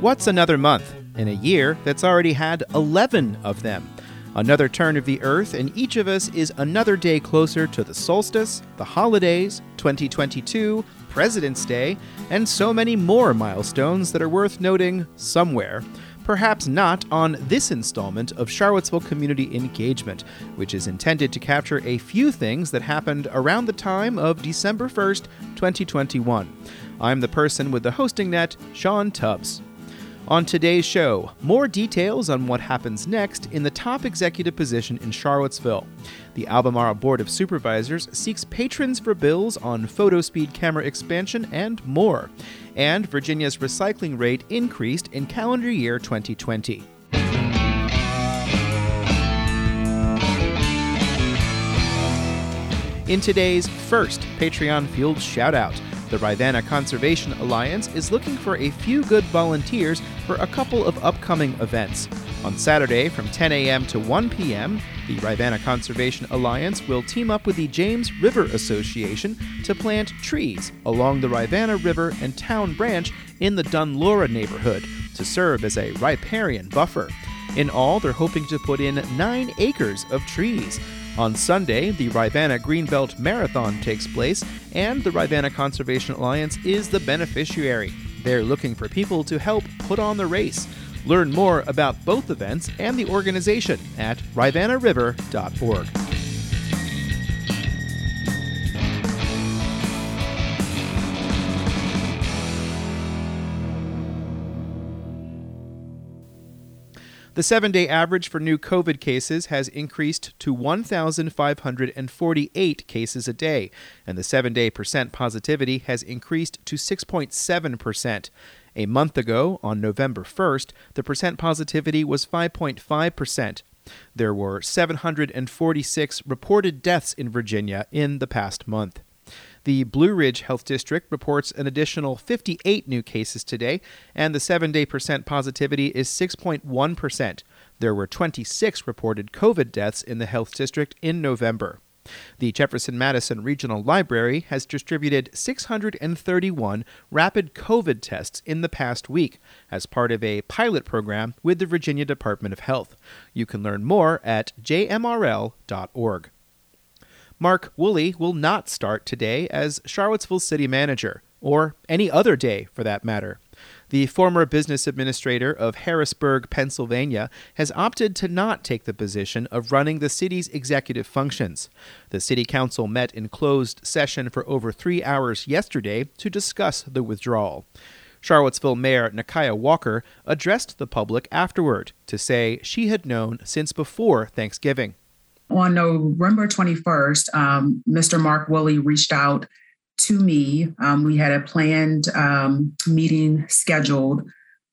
What's another month in a year that's already had 11 of them? Another turn of the Earth, and each of us is another day closer to the solstice, the holidays, 2022, President's Day, and so many more milestones that are worth noting somewhere. Perhaps not on this installment of Charlottesville Community Engagement, which is intended to capture a few things that happened around the time of December 1st, 2021. I'm the person with the hosting net, Sean Tubbs. On today's show, more details on what happens next in the top executive position in Charlottesville. The Albemarle Board of Supervisors seeks patrons for bills on photo speed camera expansion and more. And Virginia's recycling rate increased in calendar year 2020. In today's first Patreon Fueled Shoutout, the Rivanna Conservation Alliance is looking for a few good volunteers for a couple of upcoming events. On Saturday from 10 a.m. to 1 p.m., the Rivanna Conservation Alliance will team up with the James River Association to plant trees along the Rivanna River and Town Branch in the Dunlora neighborhood to serve as a riparian buffer. In all, they're hoping to put in nine acres of trees. On Sunday, the Rivanna Greenbelt Marathon takes place, and the Rivanna Conservation Alliance is the beneficiary. They're looking for people to help put on the race. Learn more about both events and the organization at rivannariver.org. The seven day average for new COVID cases has increased to 1,548 cases a day, and the seven day percent positivity has increased to 6.7%. A month ago, on November 1st, the percent positivity was 5.5%. There were 746 reported deaths in Virginia in the past month. The Blue Ridge Health District reports an additional 58 new cases today, and the seven day percent positivity is 6.1%. There were 26 reported COVID deaths in the health district in November. The Jefferson Madison Regional Library has distributed 631 rapid COVID tests in the past week as part of a pilot program with the Virginia Department of Health. You can learn more at jmrl.org. Marc Woolley will not start today as Charlottesville City Manager, or any other day for that matter. The former business administrator of Harrisburg, Pennsylvania, has opted to not take the position of running the city's executive functions. The city council met in closed session for over three hours yesterday to discuss the withdrawal. Charlottesville Mayor Nikuyah Walker addressed the public afterward to say she had known since before Thanksgiving. On November 21st, um, Mr. Marc Woolley reached out to me. Um, we had a planned um, meeting scheduled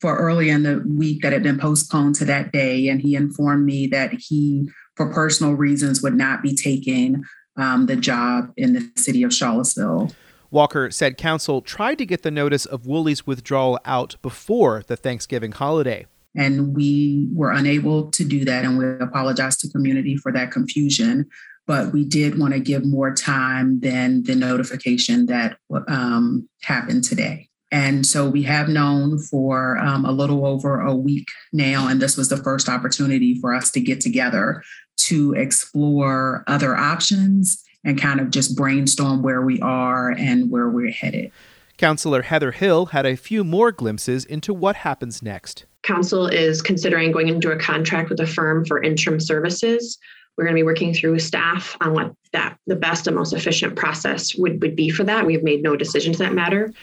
for early in the week that had been postponed to that day. And he informed me that he, for personal reasons, would not be taking um, the job in the city of Charlottesville. Walker said council tried to get the notice of Woolley's withdrawal out before the Thanksgiving holiday. And we were unable to do that. And we apologize to community for that confusion. But we did want to give more time than the notification that um, happened today. And so we have known for um, a little over a week now, and this was the first opportunity for us to get together to explore other options and kind of just brainstorm where we are and where we're headed. Councillor Heather Hill had a few more glimpses into what happens next. Council is considering going into a contract with a firm for interim services. We're going to be working through staff on what that the best and most efficient process would, would be for that. We have made no decision to that matter.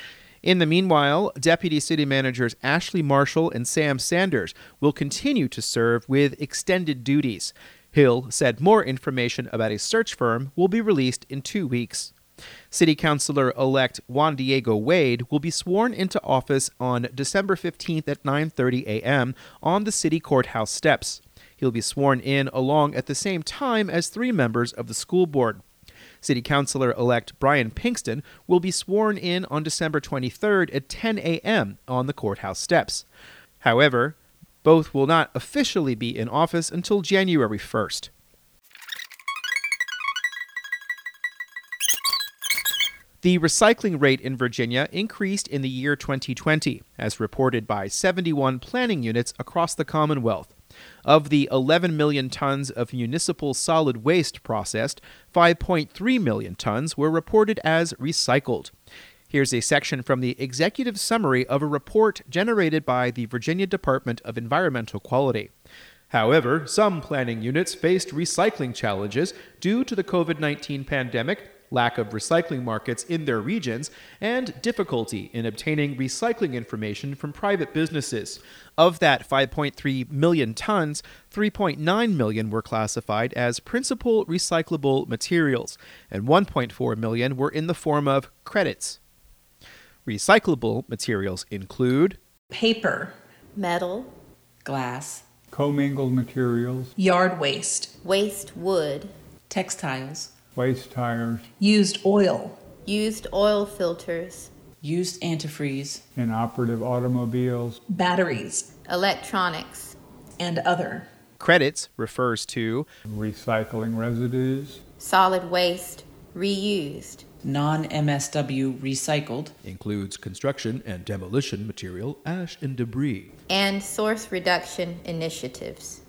In the meanwhile, Deputy City Managers Ashley Marshall and Sam Sanders will continue to serve with extended duties. Hill said more information about a search firm will be released in two weeks. City Councilor elect Juan Diego Wade will be sworn into office on December 15th at 9:30 a.m. on the city courthouse steps. He'll be sworn in along at the same time as three members of the school board. City Councilor elect Brian Pinkston will be sworn in on December 23rd at 10 a.m. on the courthouse steps. However, both will not officially be in office until January 1st. The recycling rate in Virginia increased in the year 2020, as reported by 71 planning units across the Commonwealth. Of the 11 million tons of municipal solid waste processed, 5.3 million tons were reported as recycled. Here's a section from the executive summary of a report generated by the Virginia Department of Environmental Quality. However, some planning units faced recycling challenges due to the COVID 19 pandemic, lack of recycling markets in their regions, and difficulty in obtaining recycling information from private businesses. Of that 5.3 million tons, 3.9 million were classified as principal recyclable materials, and 1.4 million were in the form of credits. Recyclable materials include paper, metal, glass, commingled materials, yard waste, waste wood, textiles, waste tires, used oil, used oil filters, used antifreeze, inoperative automobiles, batteries, electronics, and other. Credits refers to recycling residues, solid waste, reused, non MSW recycled, includes construction and demolition material, ash, and debris, and source reduction initiatives.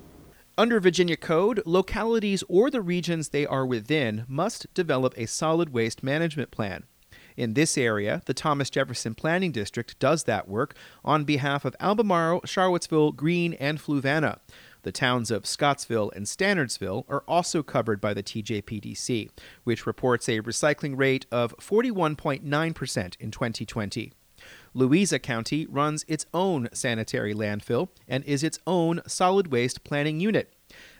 Under Virginia Code, localities or the regions they are within must develop a solid waste management plan. In this area, the Thomas Jefferson Planning District does that work on behalf of Albemarle, Charlottesville, Greene, and Fluvanna. The towns of Scottsville and Stanardsville are also covered by the TJPDC, which reports a recycling rate of 41.9% in 2020. Louisa County runs its own sanitary landfill and is its own solid waste planning unit.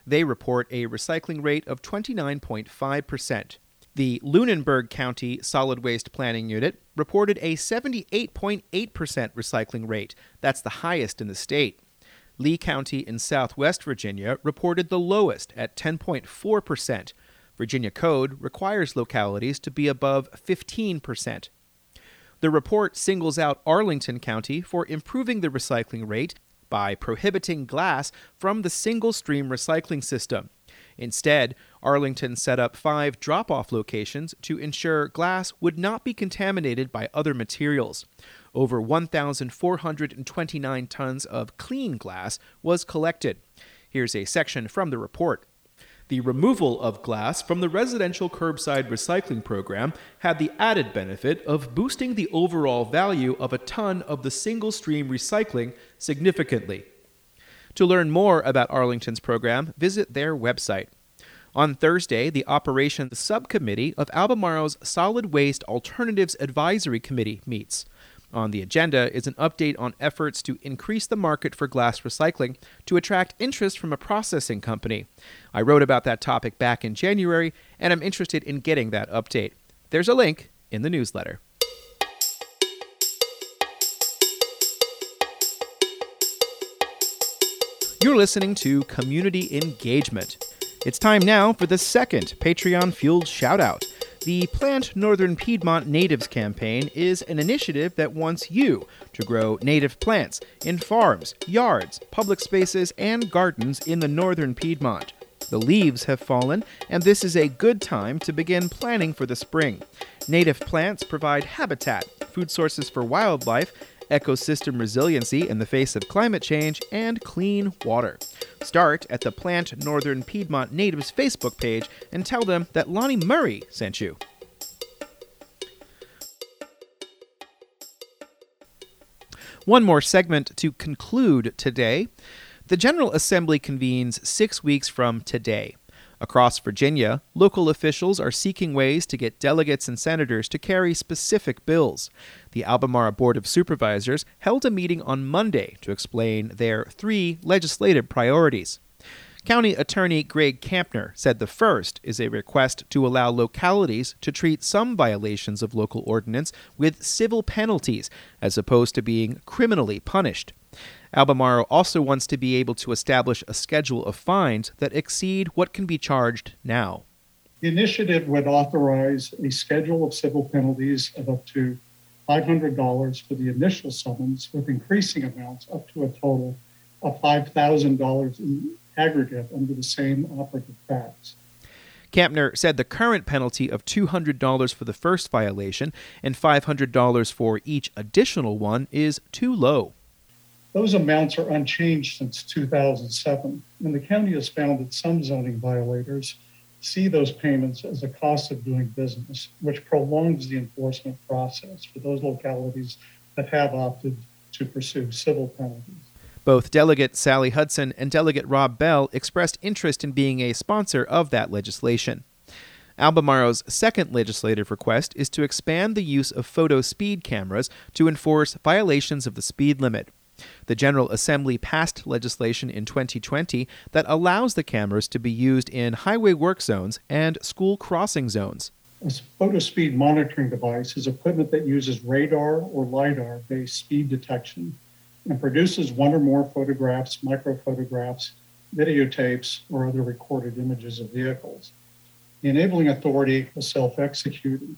They report a recycling rate of 29.5%. The Lunenburg County Solid Waste Planning Unit reported a 78.8% recycling rate. That's the highest in the state. Lee County in southwest Virginia reported the lowest at 10.4%. Virginia Code requires localities to be above 15%. The report singles out Arlington County for improving the recycling rate by prohibiting glass from the single stream recycling system. Instead, Arlington set up five drop off locations to ensure glass would not be contaminated by other materials. Over 1,429 tons of clean glass was collected. Here's a section from the report. The removal of glass from the residential curbside recycling program had the added benefit of boosting the overall value of a ton of the single stream recycling significantly. To learn more about Arlington's program, visit their website. On Thursday, the Operations Subcommittee of Albemarle's Solid Waste Alternatives Advisory Committee meets. On the agenda is an update on efforts to increase the market for glass recycling to attract interest from a processing company. I wrote about that topic back in January, and I'm interested in getting that update. There's a link in the newsletter. You're listening to Community Engagement. It's time now for the second Patreon fueled shout out. The Plant Northern Piedmont Natives campaign is an initiative that wants you to grow native plants in farms, yards, public spaces, and gardens in the northern Piedmont. The leaves have fallen, and this is a good time to begin planning for the spring. Native plants provide habitat, food sources for wildlife, ecosystem resiliency in the face of climate change, and clean water. Start at the Plant Northern Piedmont Natives Facebook page and tell them that Lonnie Murray sent you. One more segment to conclude today. The General Assembly convenes six weeks from today. Across Virginia, local officials are seeking ways to get delegates and senators to carry specific bills. The Albemarle Board of Supervisors held a meeting on Monday to explain their three legislative priorities. County Attorney Greg Kamptner said the first is a request to allow localities to treat some violations of local ordinance with civil penalties as opposed to being criminally punished. Albemarle also wants to be able to establish a schedule of fines that exceed what can be charged now. The initiative would authorize a schedule of civil penalties of up to $500 for the initial summons, with increasing amounts up to a total of $5,000 in aggregate under the same operative facts. Kamptner said the current penalty of $200 for the first violation and $500 for each additional one is too low. Those amounts are unchanged since 2007, and the county has found that some zoning violators see those payments as a cost of doing business, which prolongs the enforcement process for those localities that have opted to pursue civil penalties. Both Delegate Sally Hudson and Delegate Rob Bell expressed interest in being a sponsor of that legislation. Albemarle's second legislative request is to expand the use of photo speed cameras to enforce violations of the speed limit. The General Assembly passed legislation in 2020 that allows the cameras to be used in highway work zones and school crossing zones. A photo speed monitoring device is equipment that uses radar or LIDAR based speed detection and produces one or more photographs, microphotographs, videotapes, or other recorded images of vehicles. The enabling authority was self executing.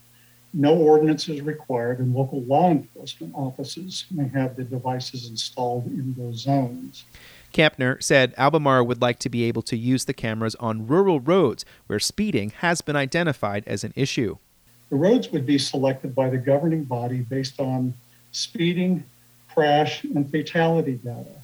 No ordinance is required, and local law enforcement offices may have the devices installed in those zones. Kamptner said Albemarle would like to be able to use the cameras on rural roads where speeding has been identified as an issue. The roads would be selected by the governing body based on speeding, crash, and fatality data.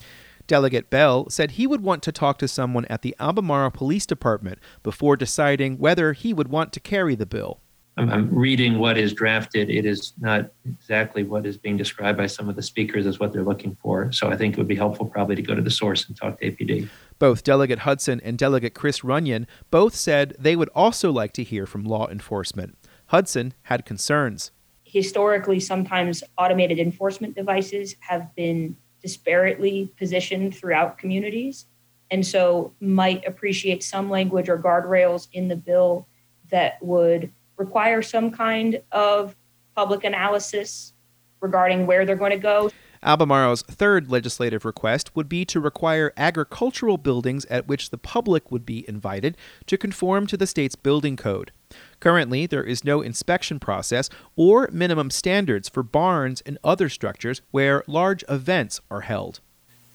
Delegate Bell said he would want to talk to someone at the Albemarle Police Department before deciding whether he would want to carry the bill. I'm, mm-hmm. reading what is drafted. It is not exactly what is being described by some of the speakers as what they're looking for. So I think it would be helpful probably to go to the source and talk to APD. Both Delegate Hudson and Delegate Chris Runion both said they would also like to hear from law enforcement. Hudson had concerns. Historically, sometimes automated enforcement devices have been disparately positioned throughout communities, and so might appreciate some language or guardrails in the bill that would require some kind of public analysis regarding where they're going to go. Albemarle's third legislative request would be to require agricultural buildings at which the public would be invited to conform to the state's building code. Currently, there is no inspection process or minimum standards for barns and other structures where large events are held.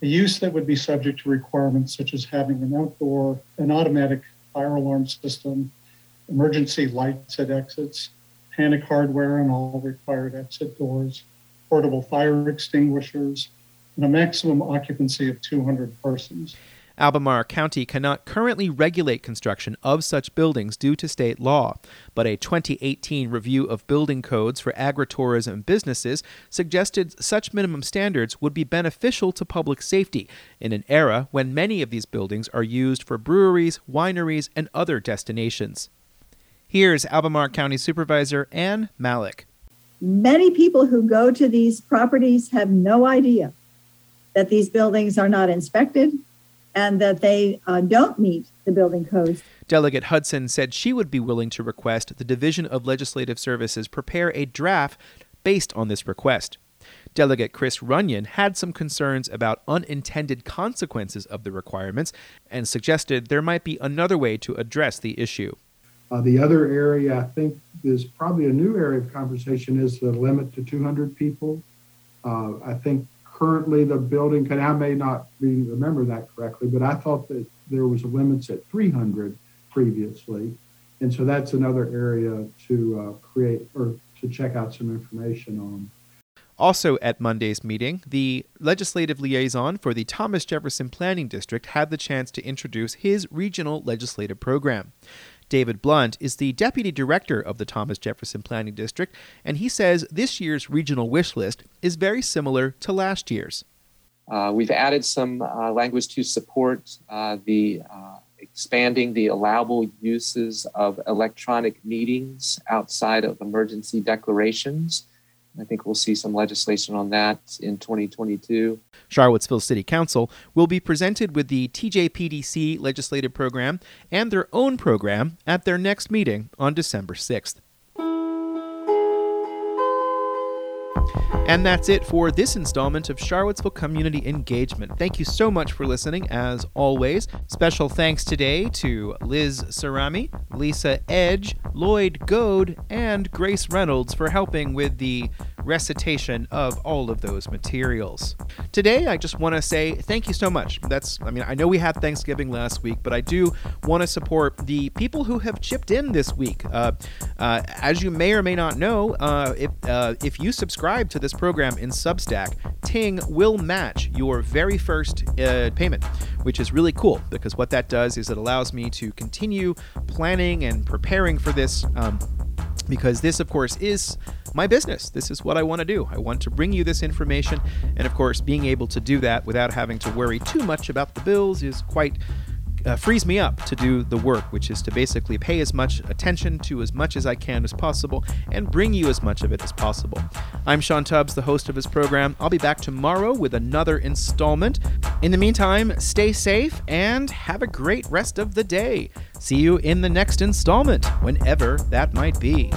A use that would be subject to requirements such as having an outdoor, an automatic fire alarm system, emergency lights at exits, panic hardware on all required exit doors, portable fire extinguishers, and a maximum occupancy of 200 persons. Albemarle County cannot currently regulate construction of such buildings due to state law, but a 2018 review of building codes for agritourism businesses suggested such minimum standards would be beneficial to public safety in an era when many of these buildings are used for breweries, wineries, and other destinations. Here's Albemarle County Supervisor Ann Mallek. Many people who go to these properties have no idea that these buildings are not inspected and that they uh, don't meet the building codes. Delegate Hudson said she would be willing to request the Division of Legislative Services prepare a draft based on this request. Delegate Chris Runion had some concerns about unintended consequences of the requirements and suggested there might be another way to address the issue. Uh, the other area I think is probably a new area of conversation is the limit to 200 people. Uh, I think currently the building, and I may not be, remember that correctly, but I thought that there was a limits at 300 previously. And so that's another area to uh, create or to check out some information on. Also at Monday's meeting, the legislative liaison for the Thomas Jefferson Planning District had the chance to introduce his regional legislative program. David Blount is the deputy director of the Thomas Jefferson Planning District, and he says this year's regional wish list is very similar to last year's. Uh, we've added some uh, language to support uh, the uh, expanding the allowable uses of electronic meetings outside of emergency declarations. I think we'll see some legislation on that in 2022. Charlottesville City Council will be presented with the TJPDC legislative program and their own program at their next meeting on December 6th. And that's it for this installment of Charlottesville Community Engagement. Thank you so much for listening, as always. Special thanks today to Liz Sarami, Lisa Edge, Lloyd Goad, and Grace Reynolds for helping with the recitation of all of those materials. Today, I just want to say thank you so much. That's, I mean, I know we had Thanksgiving last week, but I do want to support the people who have chipped in this week. Uh, uh, as you may or may not know, uh, if, uh, if you subscribe to this program in Substack, Ting will match your very first uh, payment, which is really cool because what that does is it allows me to continue planning and preparing for this. Um, because this, of course, is my business. This is what I want to do. I want to bring you this information. And of course, being able to do that without having to worry too much about the bills is quite. Uh, frees me up to do the work, which is to basically pay as much attention to as much as I can as possible and bring you as much of it as possible. I'm Sean Tubbs, the host of this program. I'll be back tomorrow with another installment. In the meantime, stay safe and have a great rest of the day. See you in the next installment, whenever that might be.